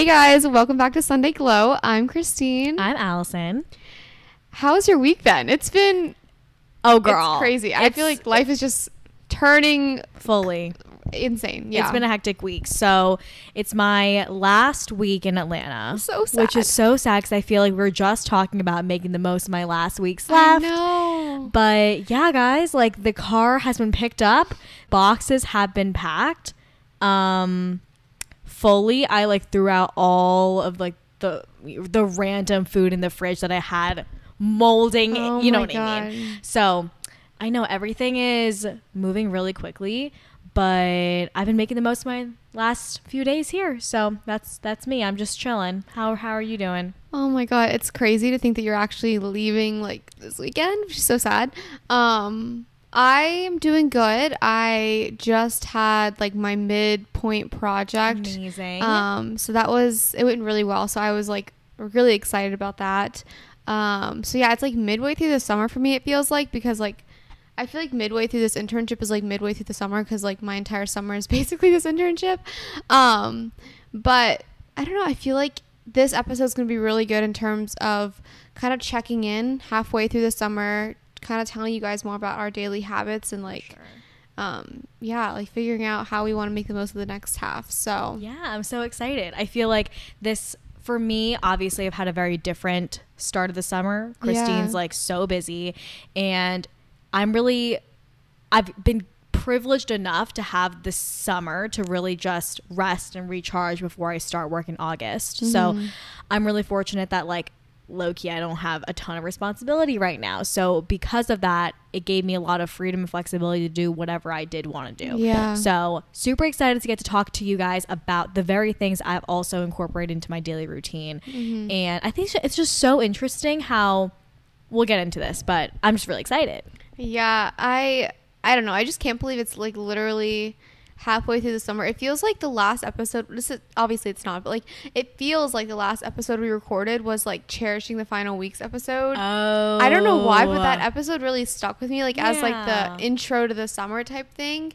Hey guys, welcome back to Sunday Glow. I'm Christine. I'm Allison. How's your week been? It's been Oh, girl. it's crazy. I feel like life is just turning fully. insane. Yeah. It's been a hectic week. So it's my last week in Atlanta. So Which is so sad because I feel like we are just talking about making the most of my last week's I left. know. But yeah, guys, like the car has been picked up, boxes have been packed. Um fully I like threw out all of like the the random food in the fridge that I had molding, Oh you know what I mean. So, I know everything is moving really quickly, but I've been making the most of my last few days here. So, that's that's me. I'm just chilling. How how are you doing? Oh my god, it's crazy to think that you're actually leaving like this weekend, which is so sad. Um I am doing good. I just had like my midpoint project. Amazing. Um, so that was it went really well. So I was like really excited about that. Um, so yeah, it's like midway through the summer for me. It feels like because like I feel like midway through this internship is like midway through the summer because like my entire summer is basically this internship. Um, but I don't know. I feel like this episode is gonna be really good in terms of kind of checking in halfway through the summer, kind of telling you guys more about our daily habits and like um yeah like figuring out how we want to make the most of the next half so Yeah, I'm so excited. I feel like this for me, obviously I've had a very different start of the summer. Christine's Yeah. like so busy and I'm really I've been privileged enough to have this summer to really just rest and recharge before I start work in August. So Mhm. I'm really fortunate that like low key I don't have a ton of responsibility right now. So because of that, it gave me a lot of freedom and flexibility to do whatever I did want to do. Yeah. So super excited to get to talk to you guys about the very things I've also incorporated into my daily routine. Mhm. And I think it's just so interesting how we'll get into this, but I'm just really excited. yeah i i don't know i just can't believe it's like literally halfway through the summer it feels like the last episode this is obviously it's not but like it feels like the last episode we recorded was like cherishing the final weeks episode Oh. I don't know why, but that oh. episode really stuck with me, like as like the intro to the summer type thing.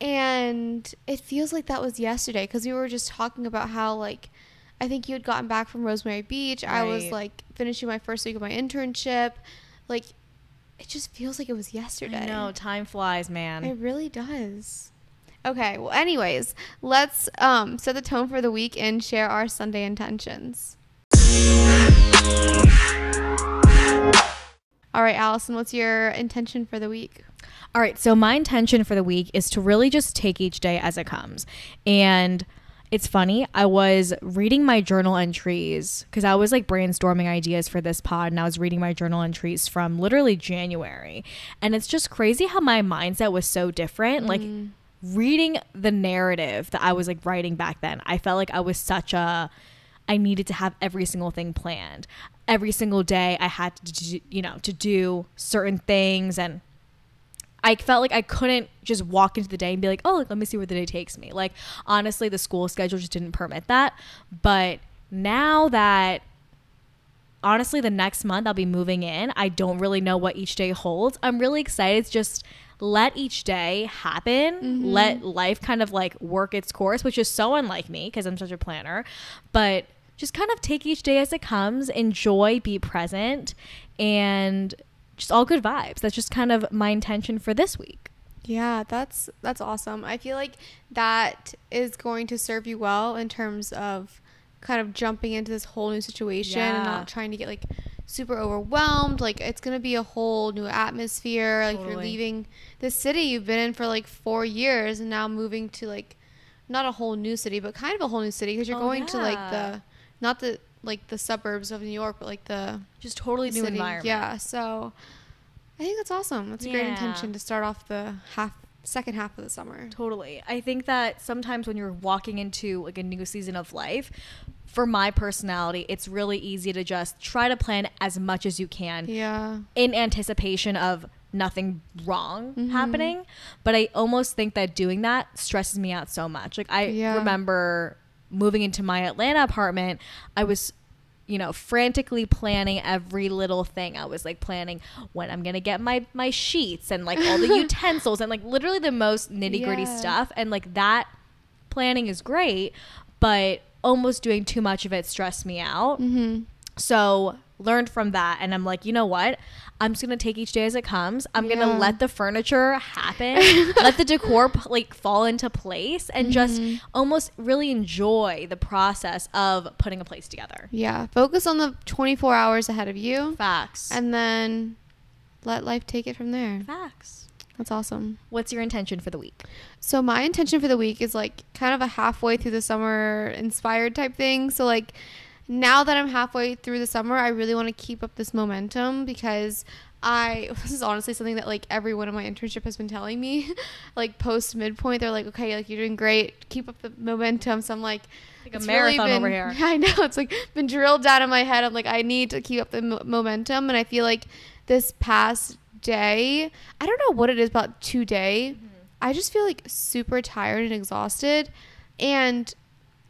And it feels like that was yesterday because we were just talking about how like I think you had gotten back from Rosemary Beach. I was like finishing my first week of my internship. Like it just feels like it was yesterday. No, time flies, man. It really does. Okay, well anyways, let's um set the tone for the week and share our Sunday intentions. All right, Allison, what's your intention for the week? All right, so my intention for the week is to really just take each day as it comes. And it's funny, I was reading my journal entries because I was like brainstorming ideas for this pod and I was reading my journal entries from literally January. And it's just crazy how my mindset was so different. Like reading the narrative that I was like writing back then, I felt like I was such a I needed to have every single thing planned. Every single day I had to you know, to do certain things and I felt like I couldn't just walk into the day and be like, oh, let me see where the day takes me. Like, honestly, the school schedule just didn't permit that. But now that, honestly, the next month I'll be moving in, I don't really know what each day holds. I'm really excited to just let each day happen, mm-hmm. let life kind of like work its course, which is so unlike me because I'm such a planner. But just kind of take each day as it comes, enjoy, be present, and just all good vibes. That's just kind of my intention for this week. Yeah, that's that's awesome. I feel like that is going to serve you well in terms of kind of jumping into this whole new situation and not trying to get like super overwhelmed. Like it's gonna be a whole new atmosphere. Like you're leaving the city you've been in for like four years and now moving to like not a whole new city, but kind of a whole new city because you're Oh, going to like the not the like the suburbs of New York, but like the Just totally new city. environment. Yeah, so I think that's awesome. That's a great intention to start off the half second half of the summer. Totally. I think that sometimes when you're walking into like a new season of life, for my personality, it's really easy to just try to plan as much as you can Yeah. in anticipation of nothing wrong Mhm. happening. But I almost think that doing that stresses me out so much. Like I Yeah. remember moving into my Atlanta apartment, I was you know frantically planning every little thing i was like planning when i'm gonna get my my sheets and like all the utensils and like literally the most nitty gritty Yeah. stuff and like that planning is great but almost doing too much of it stressed me out. Mm-hmm. So learned from that and I'm like, you know what? I'm just gonna take each day as it comes. I'm Yeah. gonna let the furniture happen, let the decor p- like fall into place, and just Mm-hmm. almost really enjoy the process of putting a place together. Yeah. Focus on the 24 hours ahead of you Facts. and then let life take it from there. Facts. That's awesome. What's your intention for the week? So my intention for the week is like kind of a halfway through the summer inspired type thing. So like now that I'm halfway through the summer, I really want to keep up this momentum because I this is honestly something that like everyone in my internship has been telling me. like post midpoint, they're like, okay, like you're doing great, keep up the momentum. So I'm like, Like a marathon been, over here. I know it's like been drilled down in my head. I'm like, I need to keep up the mo- momentum, and I feel like this past day, I don't know what it is about today. I just feel like super tired and exhausted, and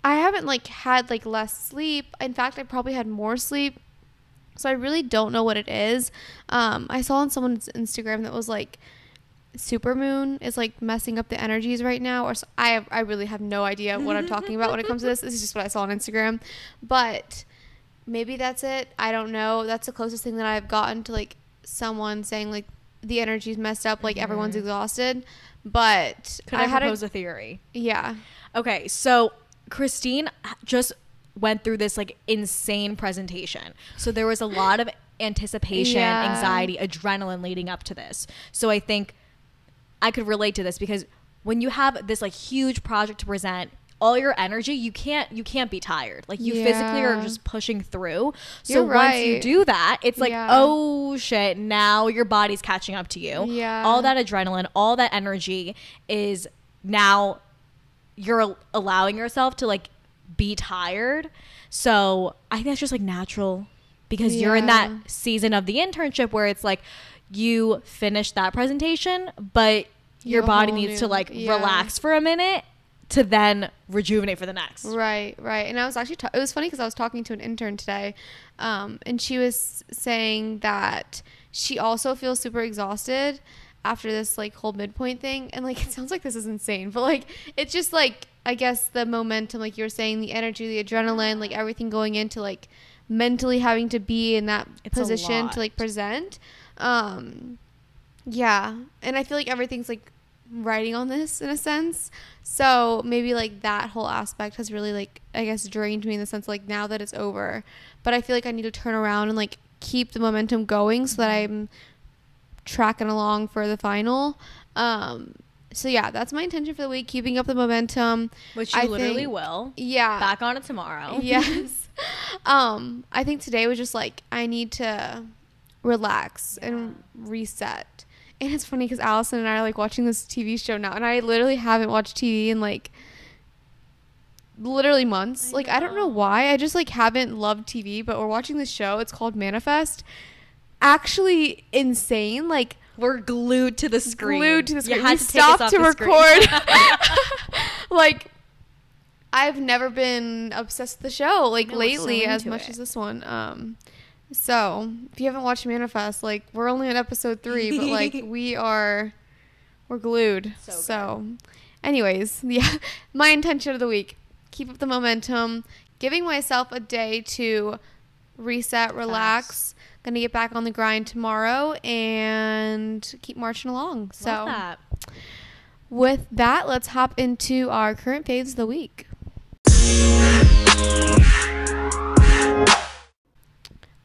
I haven't like had like less sleep. In fact, I probably had more sleep. So I really don't know what it is. Um, I saw on someone's Instagram that was like supermoon is like messing up the energies right now or I I really have no idea what I'm talking about when it comes to this. This is just what I saw on Instagram. But maybe that's it. I don't know. That's the closest thing that I've gotten to like someone saying like the energy's messed up, like everyone's Mhm. exhausted. But Could I, had propose a a theory? yeah. Okay, so Christine just went through this like insane presentation. So there was a lot of anticipation, Yeah. anxiety, adrenaline leading up to this. So I think I could relate to this because when you have this like huge project to present, all your energy, you can't you can't be tired. Like you physically are just pushing through. So You're once you do that, it's like, Yeah. oh shit, now your body's catching up to you. Yeah. All that adrenaline, all that energy is now you're allowing yourself to like be tired. So I think that's just like natural because you're in that season of the internship where it's like you finish that presentation, but You your body needs to like yeah. relax for a minute to then rejuvenate for the next. Right, right. And I was actually, ta- it was funny because I was talking to an intern today, um, and she was saying that she also feels super exhausted after this like whole midpoint thing. And like, it sounds like this is insane, but like, it's just like, I guess the momentum, like you were saying, the energy, the adrenaline, like everything going into like mentally having to be in that It's position to like present. Um, yeah. And I feel like everything's like writing on this in a sense. So maybe like that whole aspect has really like I guess drained me in the sense like now that it's over. But I feel like I need to turn around and like keep the momentum going so that I'm tracking along for the final. Um so yeah, that's my intention for the week, keeping up the momentum. Which you I literally think- will. Yeah. Back on it tomorrow. yes. um, I think today was just like I need to relax and reset. And it's funny because Allison and I are like watching this TV show now, and I literally haven't watched TV in like literally months. I like I don't know know. why. I just like haven't loved TV, but we're watching this show. It's called Manifest. Actually insane. Like We're glued to the screen. glued to the screen. You we to stopped to record. like, I've never been obsessed with the show like No, we're so lately as much it. as this one. Um, so if you haven't watched Manifest, like we're only on episode three, but like we are, we're glued. So So, anyways, yeah, my intention of the week: keep up the momentum, giving myself a day to reset, relax. Gonna get back on the grind tomorrow and keep marching along. So that. with that, let's hop into our current faves of the week.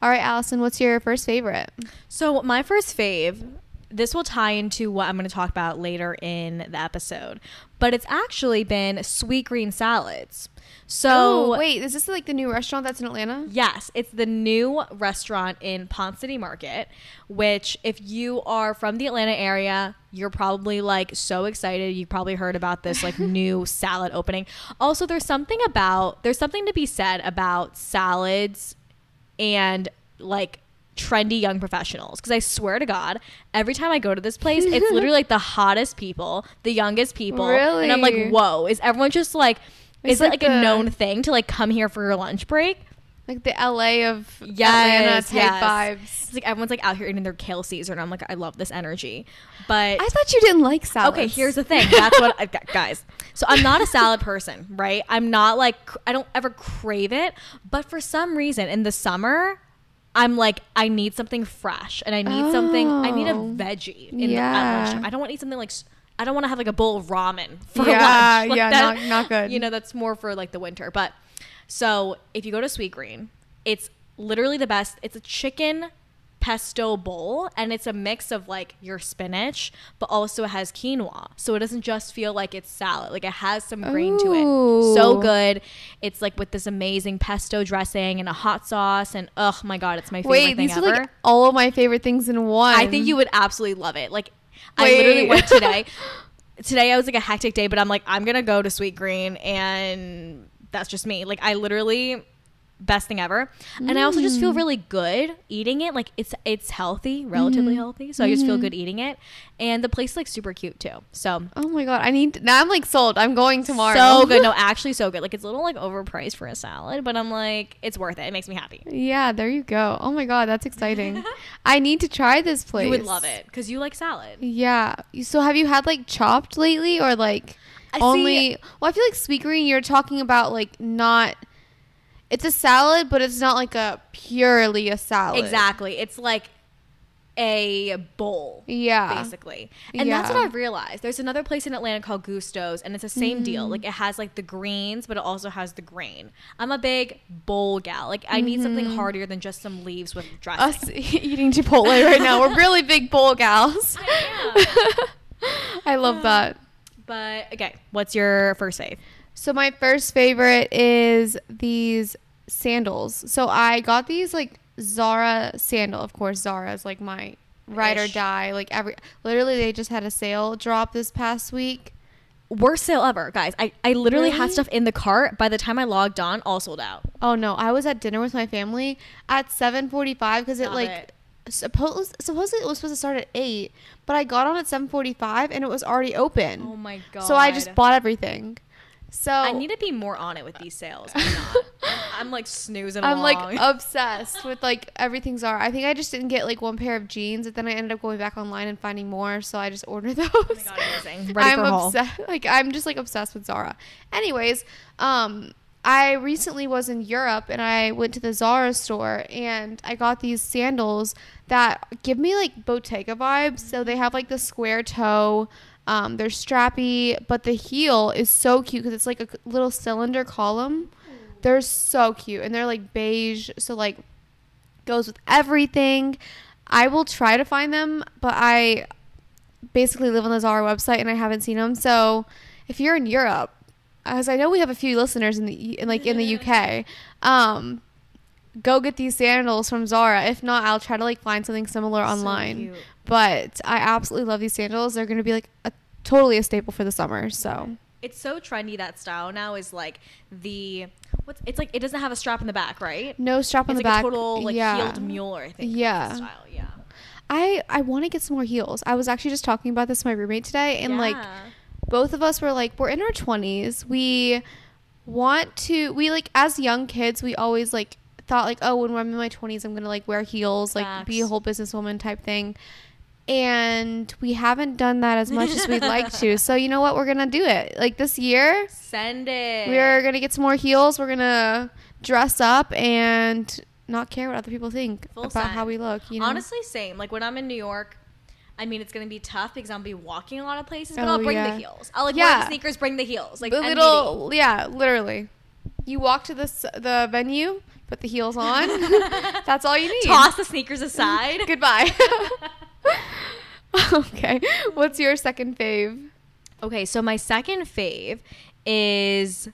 All right, Allison, what's your first favorite? So my first fave, this will tie into what I'm going to talk about later in the episode, but it's actually been sweetgreen salads. So oh, wait, is this like the new restaurant that's in Atlanta? Yes, it's the new restaurant in Ponce City Market, which if you are from the Atlanta area, you're probably like so excited. You probably heard about this like new salad opening. Also, there's something about there's something to be said about salads and like trendy young professionals because I swear to God, every time I go to this place, it's literally like the hottest people, the youngest people, and I'm like, whoa, is everyone just like? It's Is it like like the- a known thing to like come here for your lunch break? Like the LA of Atlanta Yes, type yes. vibes. It's like everyone's like out here eating their kale Caesar, and I'm like, I love this energy. But I thought you didn't like salads. Okay, here's the thing. That's what I, guys. So I'm not a salad person, right? I'm not like I don't ever crave it, but for some reason in the summer, I'm like I need something fresh and I need something. I need a Oh. veggie. In Yeah. the. I don't want to eat something like. I don't want to have like a bowl of ramen for Yeah, lunch. Like yeah, that- not- not good. You know, that's more for like the winter. But so if you go to sweetgreen, it's literally the best. It's a chicken pesto bowl and it's a mix of like your spinach but also it has quinoa so it doesn't just feel like it's salad like it has some grain to it so good it's like with this amazing pesto dressing and a hot sauce and oh my god it's my favorite Wait, thing these ever are like all of my favorite things in one. I think you would absolutely love it. Like, I literally went today. today I was like a hectic day, but I'm like, I'm gonna go to sweetgreen, and that's just me. Like, I literally best thing ever, and I also just Mm. feel really good eating it. Like, it's it's healthy, relatively healthy, so I just feel good eating it, and the place is like super cute too. So. Oh my god, I need now. I'm like sold. I'm going tomorrow. So good. No, actually, so good. Like it's a little like overpriced for a salad, but I'm like, it's worth it. It makes me happy. yeah, there you go. Oh my god, that's exciting. I need to try this place. You would love it because you like salad. Yeah. So have you had like chopped lately or like I see- only well I feel like sweetgreen you're talking about like not it's a salad but it's not like a purely a salad. Exactly. It's like a bowl. Yeah. Basically. And that's what I've realized. There's another place in Atlanta called Gusto's and it's the same deal. Mm. Like it has like the greens, but it also has the grain. I'm a big bowl gal. Like I need something heartier than just some leaves with dressing. Mm-hmm. Us eating Chipotle right now. We're really big bowl gals. I love that. But okay, what's your first save? So my first favorite is these sandals. So I got these like Zara sandal. Of course, Zara is like my ride or die. Like every literally they just had a sale drop this past week. Worst sale ever, guys. I, I literally had stuff in the cart. By the time I logged on, all sold out. Oh no, I was at dinner with my family at 7:45 because it Love like it. Suppose supposedly it was supposed to start at 8, but I got on at 7:45 and it was already open. Oh my god. So I just bought everything. So I need to be more on it with these sales. I'm not. I'm, like snoozing I'm along. like obsessed with like everything Zara. I think I just didn't get like one pair of jeans, but then I ended up going back online and finding more. So I just ordered those. Oh my god, amazing. Ready I'm obsessed. Like I'm just like obsessed with Zara. Anyways, um, I recently was in Europe and I went to the Zara store and I got these sandals that give me like Bottega vibes. So they have like the square toe. Um, they're strappy, but the heel is so cute because it's like a little cylinder column. They're so cute and they're like beige, so like goes with everything. I will try to find them, but I basically live on the Zara website and I haven't seen them. So if you're in Europe, as I know we have a few listeners in the in, like in the UK, um, go get these sandals from Zara. If not, I'll try to like find something similar So online. cute. But I absolutely love these sandals. They're gonna be like a totally a staple for the summer. So It's so trendy that style now is like the what's it's like it doesn't have a strap in the back, right? no strap on it's the like back. a total like yeah. heeled mule, I think. Yeah. style. Yeah. I I want to get some more heels. I was actually just talking about this with my roommate today, and like Yeah. Both of us were like, we're in our twenties. We want to. We like as young kids, we always like thought like, oh, when I'm in my twenties, I'm gonna like wear heels, like be a whole businesswoman type thing. And we haven't done that as much as we'd like to. So you know what? We're gonna do it. Like this year, send it. we're gonna get some more heels. We're gonna dress up and not care what other people think Full about how we look. You know? honestly same. Like when I'm in New York. I mean, it's gonna be tough because I'll be walking a lot of places, but Oh, I'll bring yeah. the heels. I'll like wear Yeah. the sneakers, bring the heels. Like the little yeah literally you walk to the the venue put the heels on that's all you need toss the sneakers aside. goodbye okay what's your second fave Okay, so my second fave is.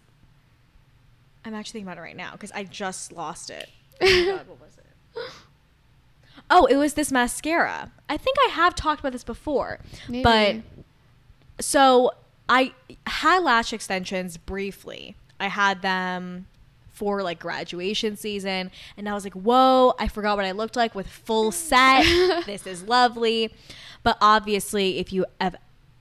I'm actually thinking about it right now because I just lost it. Oh, my God, what was it? Oh, it was this mascara. I think I have talked about this before, Maybe. but so I had lash extensions briefly. I had them for like graduation season, and I was like, "Whoa!" I forgot what I looked like with full set. this is lovely, but obviously, if you have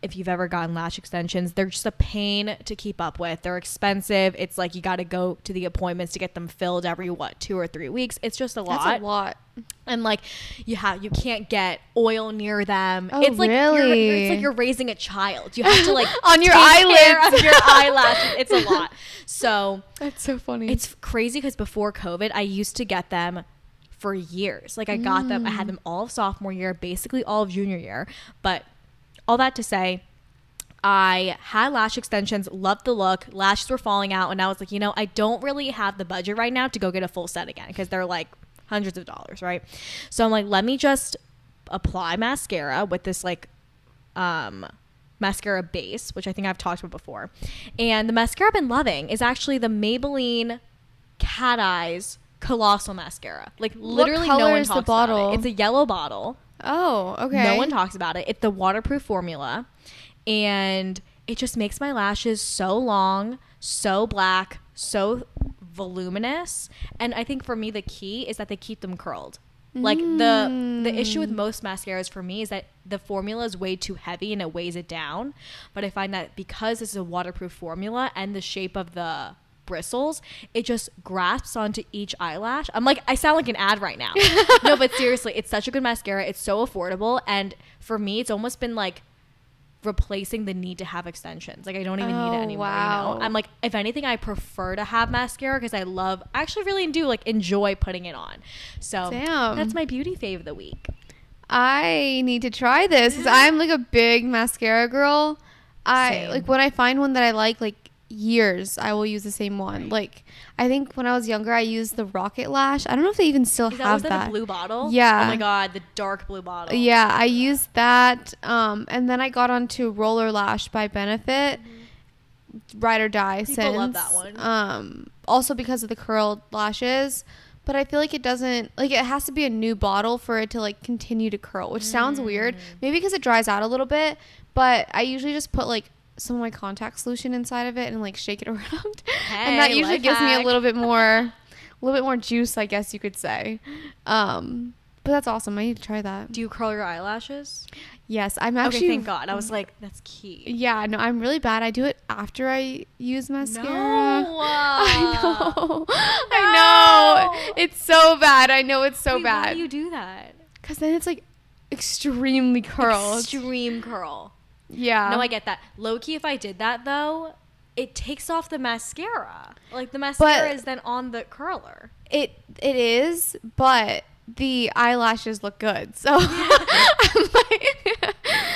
if you've ever gotten lash extensions, they're just a pain to keep up with. They're expensive. It's like you got to go to the appointments to get them filled every what two or three weeks. It's just a lot. That's a lot. And like you have, you can't get oil near them. Oh, it's like you're, really? it's like you're raising a child. You have to like On your eyelids. your eyelashes. It's a lot. So That's so funny. it's crazy because before COVID, I used to get them for years. Like I got them, I Mm. had them all of sophomore year, basically all of junior year. But all that to say, I had lash extensions, loved the look, lashes were falling out, and I was like, you know, I don't really have the budget right now to go get a full set again because they're like hundreds of dollars, right? So I'm like, let me just apply mascara with this like um mascara base, which I think I've talked about before. And the mascara I've been loving is actually the Maybelline Cat Eyes Colossal Mascara. Like literally no one the talks about bottle? it. It's a yellow bottle. Oh, okay. No one talks about it. It's the waterproof formula. And it just makes my lashes so long, so black, so voluminous. And I think for me the key is that they keep them curled. Like the the issue with mm. most mascaras for me is that the formula is way too heavy and it weighs it down. But I find that because this is a waterproof formula and the shape of the bristles, it just grasps onto each eyelash. I'm like I sound like an ad right now. no, but seriously, it's such a good mascara. It's so affordable and for me it's almost been like replacing the need to have extensions. Like I don't even need it Oh, anymore. You wow. know? I'm like, if anything, I prefer to have mascara because I love, I actually really do like enjoy putting it on. So Damn. that's my beauty fave of the week. I need to try this I'm like a big mascara girl. I Same. like when I find one that I like, like years, I will use the same one. Like I think when I was younger, I used the Rocket Lash. I don't know if they even still that, have that, that. blue bottle? Yeah. Oh my god, the dark blue bottle. Yeah, I used that. Um, and then I got onto Roller Lash by Benefit. Ride or die Mm-hmm. People since. love that one. Um, also because of the curled lashes. But I feel like it doesn't like it has to be a new bottle for it to like continue to curl, which sounds Mm. weird. Maybe because it dries out a little bit. But I usually just put like some of my contact solution inside of it and like shake it around, and that usually gives me a little bit more, a little bit more juice, I guess you could say. Um, but that's awesome. I need to try that. Do you curl your eyelashes? Yes, I'm actually. okay, thank God. I was like, that's key. Yeah, no, I'm really bad. I do it after I use mascara. No. I know. I know. It's so bad. I know it's so Wait, Why bad. do you do that? Because then it's like extremely curled. Extreme curl. Yeah. No, I get that. Low key, if I did that though, it takes off the mascara. Like the mascara But- is then on the curler. It it is, but the eyelashes look good. So I'm like,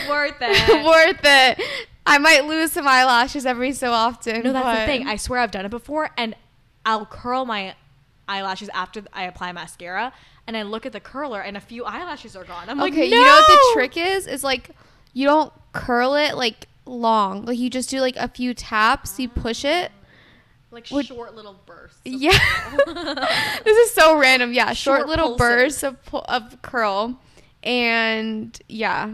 Worth it. worth it. I might lose some eyelashes every so often. No, that's the thing. I swear I've done it before, and I'll curl my eyelashes after I apply mascara, and I look at the curler, and a few eyelashes are gone. I'm like, okay, no! you know what the trick is? Is like you don't curl it like long. Like you just do like a few taps. You push it. Like short little bursts. Yeah. this is so random. Yeah, short, Short little pulses. bursts of of curl, and yeah,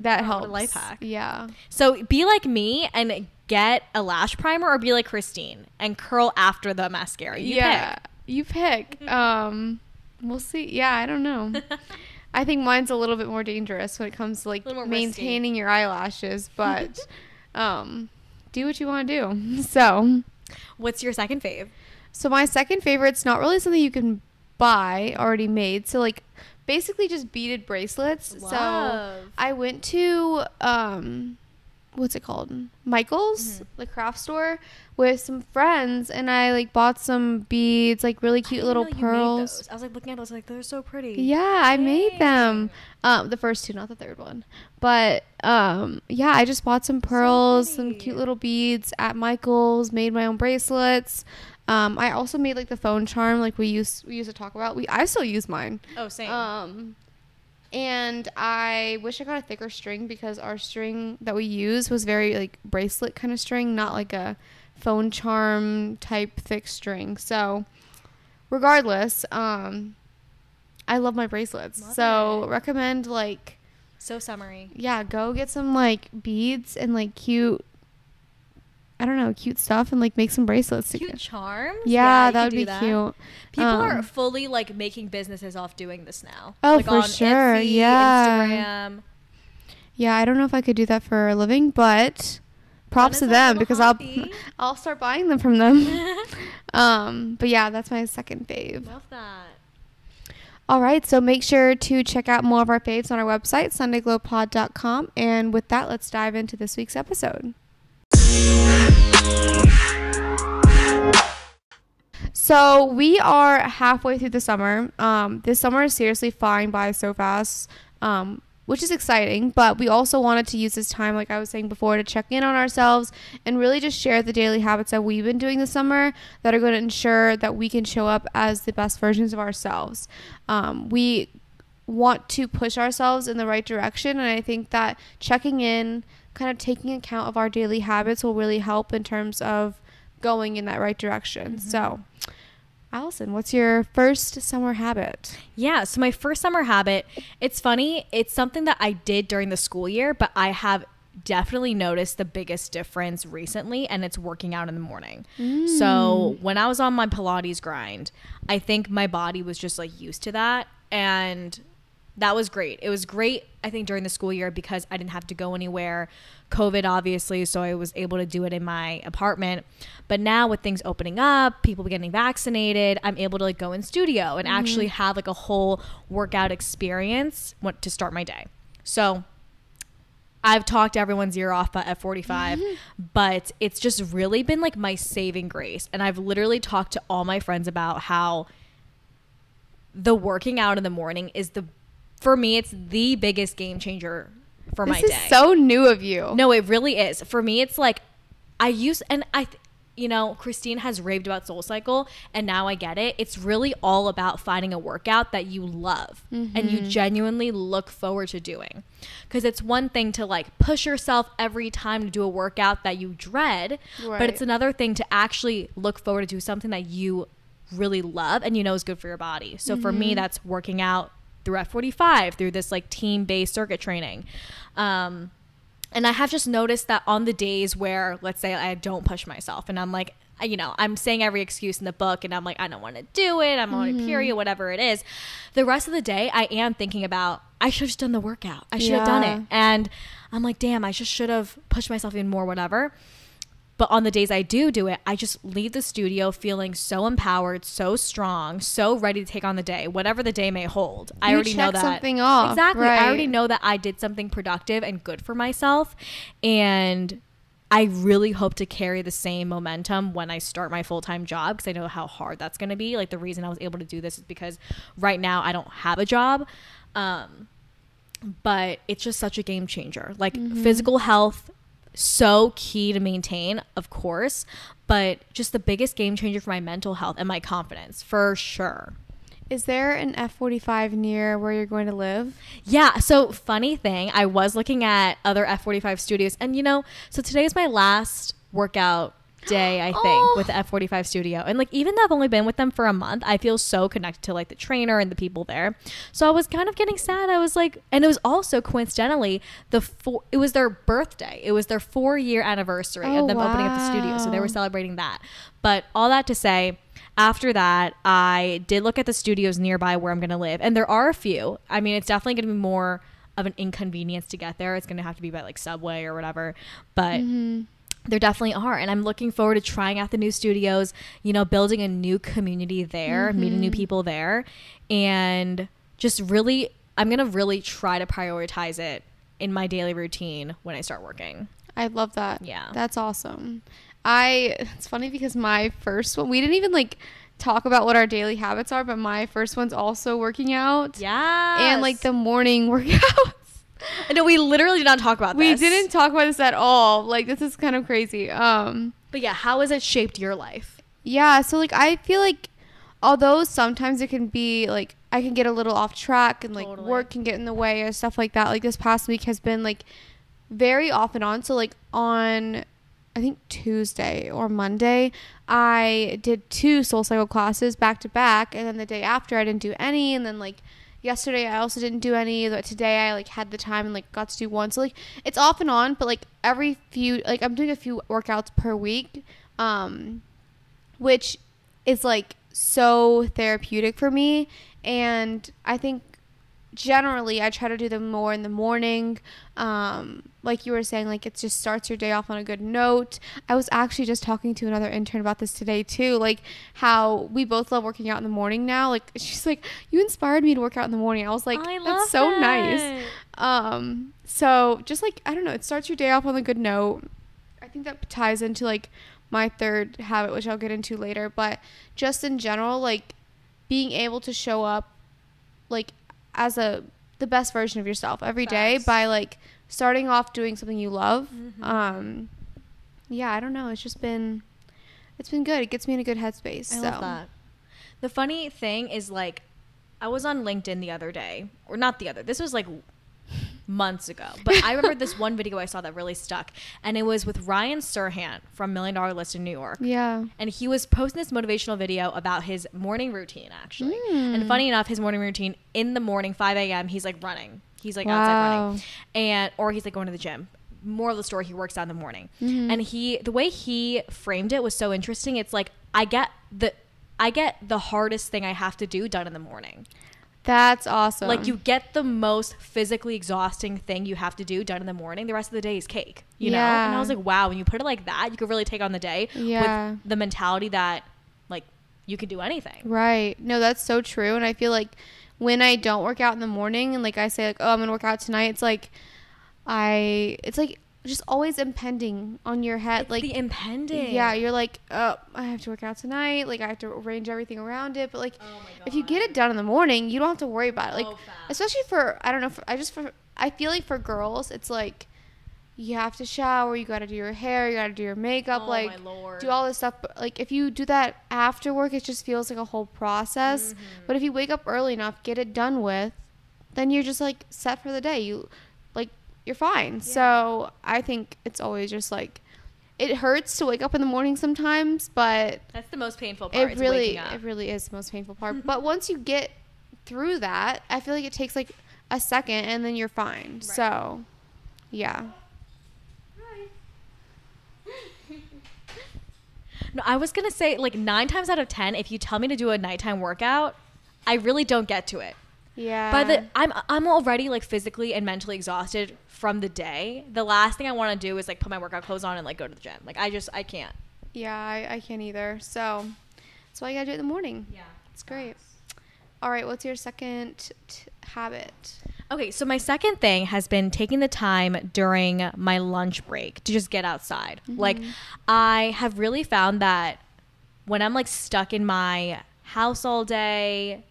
that Oh, helps. life hack. Yeah. so be like me and get a lash primer, or be like Christine and curl after the mascara. You yeah. pick. You pick. Um, we'll see. Yeah, I don't know. I think mine's a little bit more dangerous when it comes to like more risky. maintaining your eyelashes, but um, do what you want to do. So. What's your second fave? So my second favorite's not really something you can buy already made. So like basically just beaded bracelets. So I went to um what's it called? Michael's, Mhm. the craft store with some friends and I like bought some beads, like really cute little know you made pearls. I was like looking at those, like they're so pretty. Yeah, I made them. Um, the first two, not the third one. But um, yeah, I just bought some pearls, some cute little beads at Michael's. Made my own bracelets. Um, I also made like the phone charm, like we used we used to talk about. We I still use mine. Oh, same. Um, and I wish I got a thicker string because our string that we use was very like bracelet kind of string, not like a phone charm type thick string. So, regardless, um, I love my bracelets. Love so it. recommend like so summery. yeah, go get some like beads and like cute. I don't know, cute stuff and like make some bracelets Cute together. charms. Yeah, you that would be that. cute. People Um, are fully like making businesses off doing this now. Oh, like for on sure, Etsy, yeah. Instagram. Yeah, I don't know if I could do that for a living, but props to them because hobby. I'll I'll start buying them from them. um, but yeah, that's my second fave. Love that. All right, so make sure to check out more of our faves on our website, sundayglowpod.com. And with that, let's dive into this week's episode. So we are halfway through the summer. Um, this summer is seriously flying by so fast, um, which is exciting. But we also wanted to use this time, like I was saying before, to check in on ourselves and really just share the daily habits that we've been doing this summer that are going to ensure that we can show up as the best versions of ourselves. Um, we want to push ourselves in the right direction, and I think that checking in, kind of taking account of our daily habits, will really help in terms of going in that right direction. Mm-hmm. So. Allison, what's your first summer habit? Yeah, so my first summer habit, it's funny, it's something that I did during the school year, but I have definitely noticed the biggest difference recently and it's working out in the morning. So, mm. when I was on my Pilates grind, I think my body was just like used to that and that was great. It was great, I think, during the school year because I didn't have to go anywhere. COVID, obviously, so I was able to do it in my apartment. But now, with things opening up, people getting vaccinated, I'm able to like go in studio and mm-hmm. actually have like a whole workout experience to start my day. So, I've talked everyone's ear off at F45, mm-hmm. but it's just really been like my saving grace. And I've literally talked to all my friends about how the working out in the morning is the, for me, it's the biggest game changer for This my is day. so new of you. No, it really is. For me, it's like I use and I, th- you know, Christine has raved about Soul Cycle, and now I get it. It's really all about finding a workout that you love and you mm-hmm. genuinely look forward to doing. Because it's one thing to like push yourself every time to do a workout that you dread, but it's another thing to actually look forward to do something that you really love and you know is good for your body. So for me, mm-hmm. that's working out through F45 through this like team based circuit training. Um, and I have just noticed that on the days where, let's say, I don't push myself and I'm like, you know, I'm saying every excuse in the book and I'm like, I don't want to do it. I'm on a period, whatever it is. The rest of the day, I am thinking about, I should have just done the workout. I should have done it. And I'm like, damn, I just should have pushed myself even more, whatever. But on the days I do do it, I just leave the studio feeling so empowered, so strong, so ready to take on the day, whatever the day may hold. I You already know that something off, Exactly. I already know that I did something productive and good for myself, and I really hope to carry the same momentum when I start my full time job because I know how hard that's going to be. Like the reason I was able to do this is because right now I don't have a job. Um, but it's just such a game changer. Like physical health, so key to maintain, of course, but just the biggest game changer for my mental health and my confidence, for sure. Is there an F45 near where you're going to live? Yeah. So, funny thing, I was looking at other F45 studios, and you know, so today is my last workout day, I think, Oh. with the F45 studio. And like, even though I've only been with them for a month, I feel so connected to like the trainer and the people there. So, I was kind of getting sad. I was like, and it was also coincidentally the four, it was their birthday, it was their four year anniversary Oh, of them opening up the studio. So, they were celebrating that. But all that to say, after that, I did look at the studios nearby where I'm going to live, and there are a few. I mean, it's definitely going to be more of an inconvenience to get there. It's going to have to be by like subway or whatever, but mm-hmm. There definitely are. And I'm looking forward to trying out the new studios, you know, building a new community there, meeting new mm-hmm. people there, and just really, I'm going to really try to prioritize it in my daily routine when I start working. I love that. Yeah. That's awesome. I it's funny because my first one we didn't even like talk about what our daily habits are, but my first one's also working out. Yeah. And like the morning workouts. No, we literally did not talk about We this. We didn't talk about this at all. Like this is kind of crazy. Um But yeah, how has it shaped your life? Yeah, so like I feel like although sometimes it can be like I can get a little off track and like Totally. work can get in the way or stuff like that. Like this past week has been like very off and on. So like on I think Tuesday or Monday, I did two soul cycle classes back to back and then the day after I didn't do any and then like yesterday I also didn't do any but today I like had the time and like got to do one. So like it's off and on, but like every few like I'm doing a few workouts per week. Um which is like so therapeutic for me and i think generally I try to do them more in the morning. Um, like you were saying, like it just starts your day off on a good note. I was actually just talking to another intern about this today too, like how we both love working out in the morning now. Like she's like, you inspired me to work out in the morning. I was like, I that's so nice. Um, so just like I don't know, it starts your day off on a good note. I think that ties into like my third habit, which I'll get into later. But just in general, like being able to show up like as a the best version of yourself every day Facts. by like starting off doing something you love. Mhm. Um, yeah, I don't know. It's just been it's been good. It gets me in a good headspace. I so. love that. The funny thing is like I was on LinkedIn the other day, or not the other. This was like months ago. But I remember this one video I saw that really stuck, and it was with Ryan Serhant from Million Dollar Listing New York. Yeah. And he was posting this motivational video about his morning routine, actually. Mm. And funny enough, his morning routine in the morning, 5 a.m., he's like running. He's like outside Wow. running. And, or he's like going to the gym. More of the story, he works out in the morning. Mhm. And he, the way he framed it was so interesting. It's like, I get the, I get the hardest thing I have to do done in the morning. That's awesome. Like you get the most physically exhausting thing you have to do done in the morning. The rest of the day is cake. You know? And I was like, wow, when you put it like that, you could really take on the day Yeah. with the mentality that like you can do anything. Right. No, that's so true. And I feel like when I don't work out in the morning and like I say like, oh, I'm gonna work out tonight, it's like I it's like just always impending on your head. It's like the impending. Yeah, you're like, oh, I have to work out tonight. Like I have to arrange everything around it. But like Oh if you get it done in the morning, you don't have to worry about it. Like Oh, especially for I don't know, for, I just for I feel like for girls, it's like you have to shower, you got to do your hair, you got to do your makeup, Oh, like do all this stuff. But like if you do that after work, it just feels like a whole process. Mm-hmm. But if you wake up early enough, get it done with, then you're just like set for the day. You you're fine. So I think it's always just like it hurts to wake up in the morning sometimes, but That's the most painful part. it really waking up. it really is the most painful part. but once you get through that, I feel like it takes like a second and then you're fine. So yeah. No, I was gonna say like nine times out of ten, if you tell me to do a nighttime workout, I really don't get to it. Yeah. By the I'm I'm already like physically and mentally exhausted from the day. The last thing I want to do is like put my workout clothes on and like go to the gym. Like I just I can't. Yeah, I, I can't either. So that's why you gotta do it in the morning. Yeah, It's great. All right, what's your second t- habit? Okay, so my second thing has been taking the time during my lunch break to just get outside. Mm-hmm. Like I have really found that when I'm like stuck in my house all day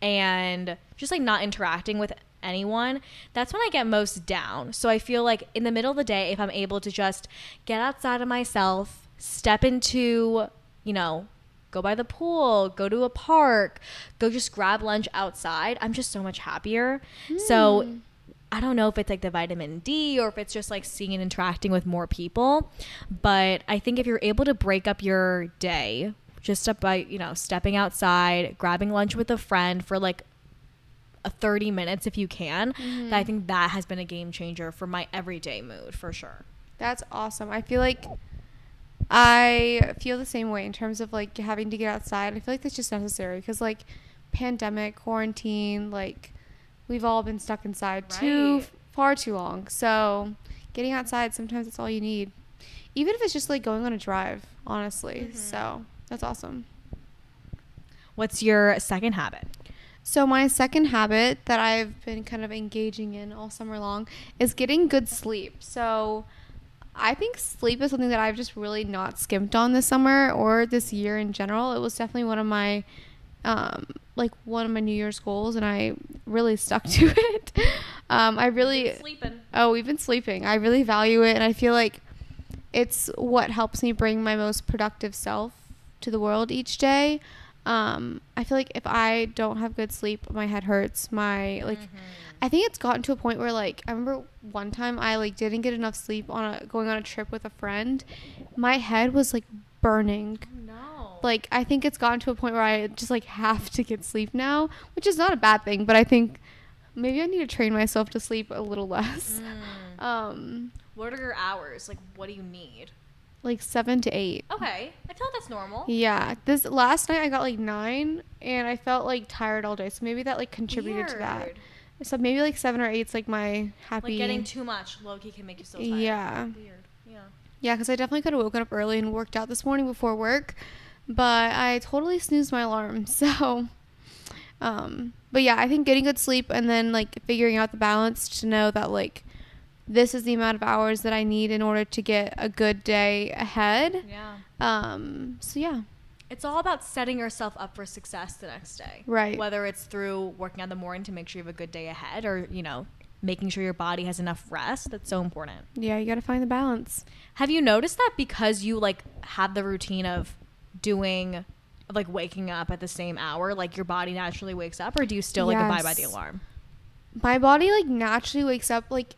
and just like not interacting with anyone, that's when I get most down. So I feel like in the middle of the day if I'm able to just get outside of myself, step into, you know, go by the pool, go to a park, go just grab lunch outside, I'm just so much happier. So hmm. I don't know if it's like the vitamin D or if it's just like seeing and interacting with more people, but I think if you're able to break up your day just up by, you know, stepping outside, grabbing lunch with a friend for like 30 minutes if you can, that I mm-hmm. think that has been a game changer for my everyday mood for sure. That's awesome. I feel like I feel the same way in terms of like having to get outside. I feel like that's just necessary because like pandemic, quarantine, like we've all been stuck inside too far too long. So getting outside sometimes it's all you need. Even if it's just like going on a drive, honestly. Mm-hmm. So that's awesome. What's your second habit? So my second habit that I've been kind of engaging in all summer long is getting good sleep. So I think sleep is something that I've just really not skimped on this summer or this year in general. It was definitely one of my um like one of my New Year's goals and I really stuck to it. Um I really sleeping. Oh, we've been sleeping. I really value it and I feel like it's what helps me bring my most productive self to the world each day. Um, I feel like if I don't have good sleep, my head hurts. My like, I think it's gotten to a point where like I remember one time I like didn't get enough sleep on a going on a trip with a friend. My head was like burning. No. Like I think it's gotten to a point where I just like have to get sleep now, which is not a bad thing. But I think maybe I need to train myself to sleep a little less. Mm. Um, What are your hours? Like, what do you need? Like seven to eight. Okay, I feel like that's normal. Yeah, this last night I got like nine, and I felt like tired all day. So maybe that like contributed to that. Weird. So maybe like seven or eight's like my happy. Like getting too much low key can make you so tired. Yeah. Weird. Yeah. Yeah, because I definitely could have woken up early and worked out this morning before work, but I totally snoozed my alarm. So, um, but yeah, I think getting good sleep and then like figuring out the balance to know that like this is the amount of hours that I need in order to get a good day ahead. Yeah. Um, so yeah, It's all about setting yourself up for success the next day. Right. Whether it's through working out in the morning to make sure you have a good day ahead or, you know, making sure your body has enough rest. That's so important. yeah, you got to find the balance. Have you noticed that because you like have the routine of doing of like waking up at the same hour, like your body naturally wakes up or do you still like abide by the alarm? my body like naturally wakes up like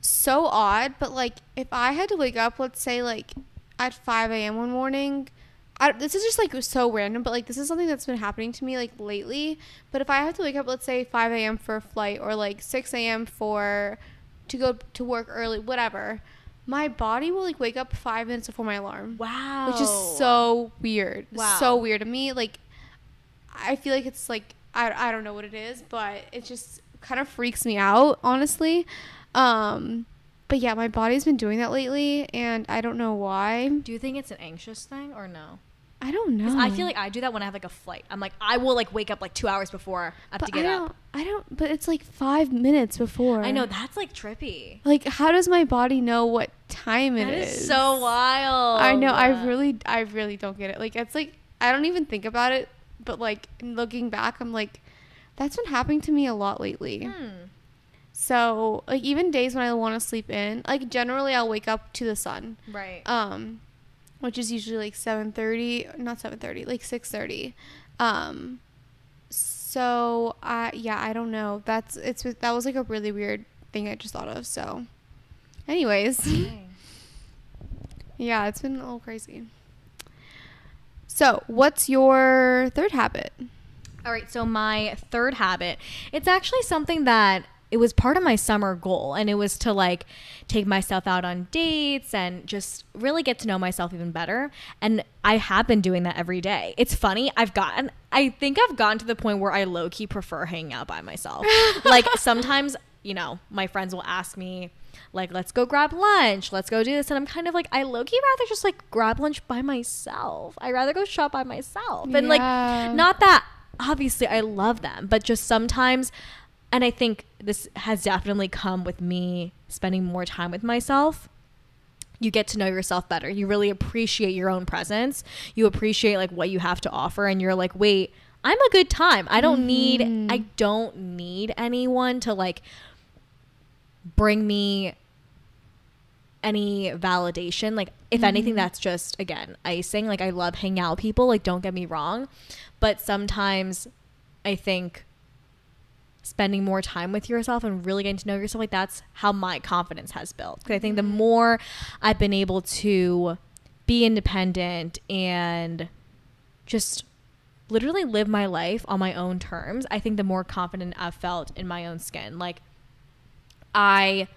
so odd but like if i had to wake up let's say like at 5 a.m one morning I, this is just like so random but like this is something that's been happening to me like lately. But if i have to wake up let's say 5 a.m for a flight or like 6 a.m for to go to work early whatever my body will like wake up five minutes before my alarm. Wow. which is so weird. Wow. so weird to me. Like i feel like it's like I, I don't know what it is but it just kind of freaks me out honestly um but yeah my body's been doing that lately and i don't know why Do you think it's an anxious thing or no? i don't know. I feel like I do that when I have like a flight. I'm like, I will like wake up like two hours before I have but to get I up. don't, I don't but it's like five minutes before I know that's like trippy. like how does my body know what time it That is? is so wild. I know. I really, I really don't get it. Like, it's like I don't even think about it, but like looking back, I'm like, that's been happening to me a lot lately. Hmm. So like even days when I want to sleep in, like generally I'll wake up to the sun, Right. um, which is usually like seven thirty, not seven thirty, like six thirty. Um, so I yeah, I don't know. That's it's that was like a really weird thing I just thought of. So, anyways. Dang. Yeah, it's been a little crazy. So, what's your third habit? All right, so my third habit, it's actually something that it was part of my summer goal and it was to like take myself out on dates and just really get to know myself even better. And I have been doing that every day. It's funny, I've gotten I think I've gotten to the point where I low key prefer hanging out by myself. like sometimes, you know, my friends will ask me like let's go grab lunch, let's go do this and I'm kind of like I low key rather just like grab lunch by myself. I rather go shop by myself. And like not that obviously I love them, but just sometimes, and I think this has definitely come with me spending more time with myself. You get to know yourself better. You really appreciate your own presence. You appreciate like what you have to offer, and you're like, wait, I'm a good time. I don't need, Mhm. I don't need anyone to like bring me any validation. Like, if anything, Mhm. that's just again icing. Like, I love hanging out with people. Like, don't get me wrong, but sometimes I think spending more time with yourself and really getting to know yourself like that's how my confidence has built. 'Cause I think the Mhm. more I've been able to be independent and just literally live my life on my own terms, I think the more confident I've felt in my own skin. Like I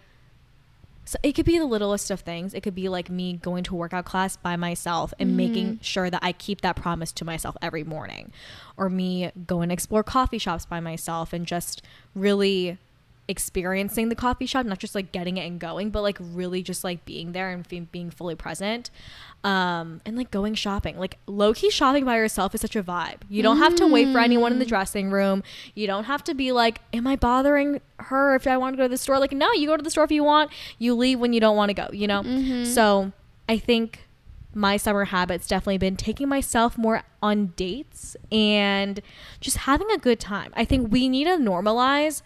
so it could be the littlest of things. It could be like me going to workout class by myself and making Mhm. sure that I keep that promise to myself every morning. Or me going to explore coffee shops by myself and just really experiencing the coffee shop, not just like getting it and going, but like really just like being there and fe- being fully present. Um, and like going shopping. Like low key shopping by yourself is such a vibe. You don't have to wait for anyone in the Mm. dressing room. You don't have to be like, am I bothering her if I want to go to the store? Like, no, you go to the store if you want. You leave when you don't want to go, you know? Mhm. So I think my summer habits definitely been taking myself more on dates and just having a good time. I think we need to normalize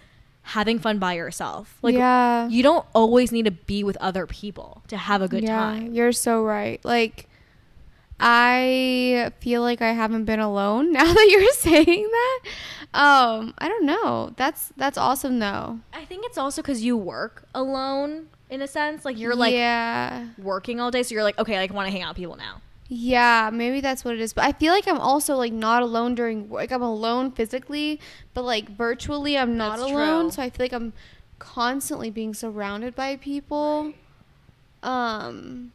having fun by yourself. Like yeah, you don't always need to be with other people to have a good yeah, time. You're so right. Like, I feel like I haven't been alone now that you're saying that. Um, I don't know. That's that's awesome though. I think it's also cuz you work alone in a sense. Like you're like yeah, working all day so you're like okay, like want to hang out with people now. Yeah. Maybe that's what it is. But I feel like I'm also like not alone during like I'm alone physically, but like virtually I'm not That's alone. true. So I feel like I'm constantly being surrounded by people. Um,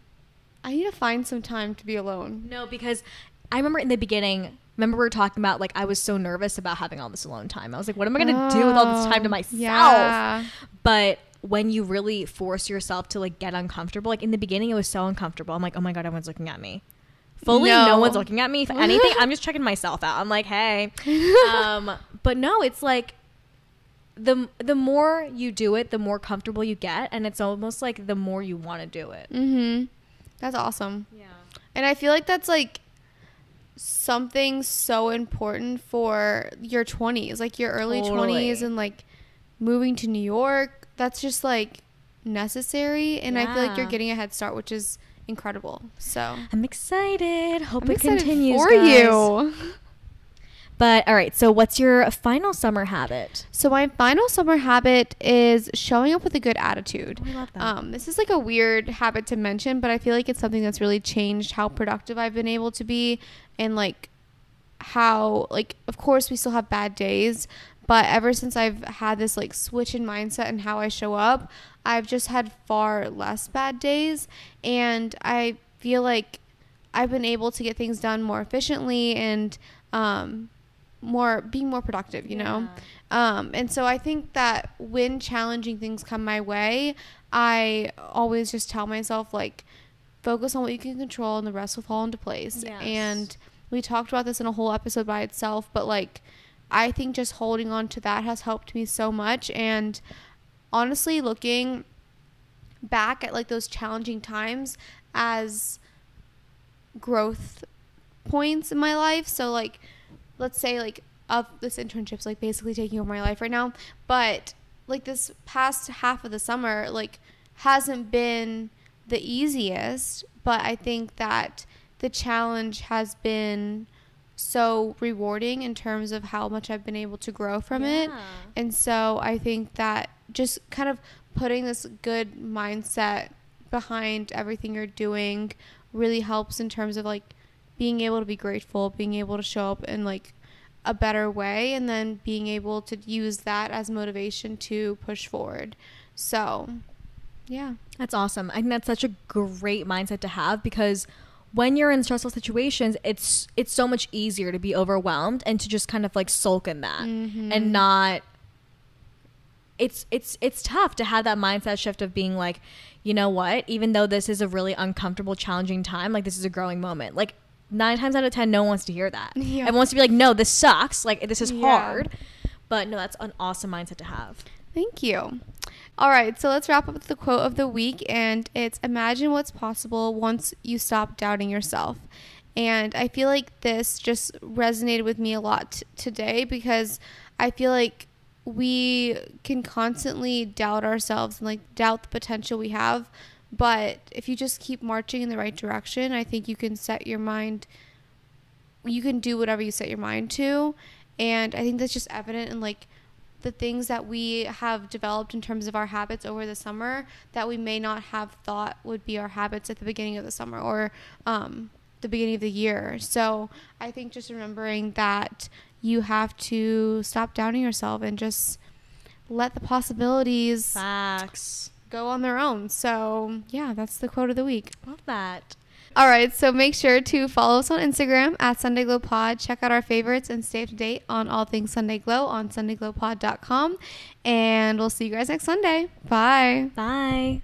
I need to find some time to be alone. No, because I remember in the beginning remember we were talking about like I was so nervous about having all this alone time. I was like, what am I gonna do with all this time to Oh, myself? Yeah. But when you really force yourself to like get uncomfortable, like in the beginning, it was so uncomfortable. I'm like, oh my god, everyone's looking at me. Fully, no, No. one's looking at me. If anything, I'm just checking myself out. I'm like, hey. Um, but no, it's like the the more you do it, the more comfortable you get, and it's almost like the more you want to do it. Mhm. That's awesome. Yeah. And I feel like that's like something so important for your 20s, like your early Totally. 20s and like moving to New York. That's just like necessary and I feel like you're getting a head start, which is incredible. So, I'm excited. Hope I'm it excited continues for guys. you. But all right, so what's your final summer habit? So my final summer habit is showing up with a good attitude. Oh, I love that. Um, this is like a weird habit to mention, but I feel like it's something that's really changed how productive I've been able to be, and like how like of course we still have bad days, but ever since I've had this like switch in mindset and how I show up, I've just had far less bad days, and I feel like I've been able to get things done more efficiently and um, more being more productive. You know. Um, and so I think that when challenging things come my way, I always just tell myself like, focus on what you can control, and the rest will fall into place. Yes. And we talked about this in a whole episode by itself, but like, I think just holding on to that has helped me so much. And honestly, looking back at like those challenging times as growth points in my life. So like let's say like of this internship's like basically taking over my life right now, but like this past half of the summer like hasn't been the easiest, but I think that the challenge has been so rewarding in terms of how much I've been able to grow from it. And so I think that just kind of putting this good mindset behind everything you're doing really helps in terms of like being able to be grateful, being able to show up in like a better way, and then being able to use that as motivation to push forward. So, yeah. That's awesome. I think that's such a great mindset to have because when you're in stressful situations, it's it's so much easier to be overwhelmed and to just kind of like sulk in that Mhm. and not it's it's it's tough to have that mindset shift of being like, you know what, even though this is a really uncomfortable, challenging time, like this is a growing moment. Like nine times out of ten, no one wants to hear that. Yeah. Everyone wants to be like, no, this sucks. Like this is Yeah. hard. But no, that's an awesome mindset to have. Thank you. All right, so let's wrap up with the quote of the week, and it's Imagine what's possible once you stop doubting yourself. And I feel like this just resonated with me a lot t- today because I feel like we can constantly doubt ourselves and like doubt the potential we have. But if you just keep marching in the right direction, I think you can set your mind you can do whatever you set your mind to and i think that's just evident in like the things that we have developed in terms of our habits over the summer that we may not have thought would be our habits at the beginning of the summer or um, the beginning of the year so i think just remembering that you have to stop doubting yourself and just let the possibilities Facts. go on their own so yeah that's the quote of the week Love that. All right, so make sure to follow us on Instagram at Sunday Glow Pod. Check out our favorites and stay up to date on all things Sunday Glow on SundayGlowPod.com. And we'll see you guys next Sunday. Bye. Bye.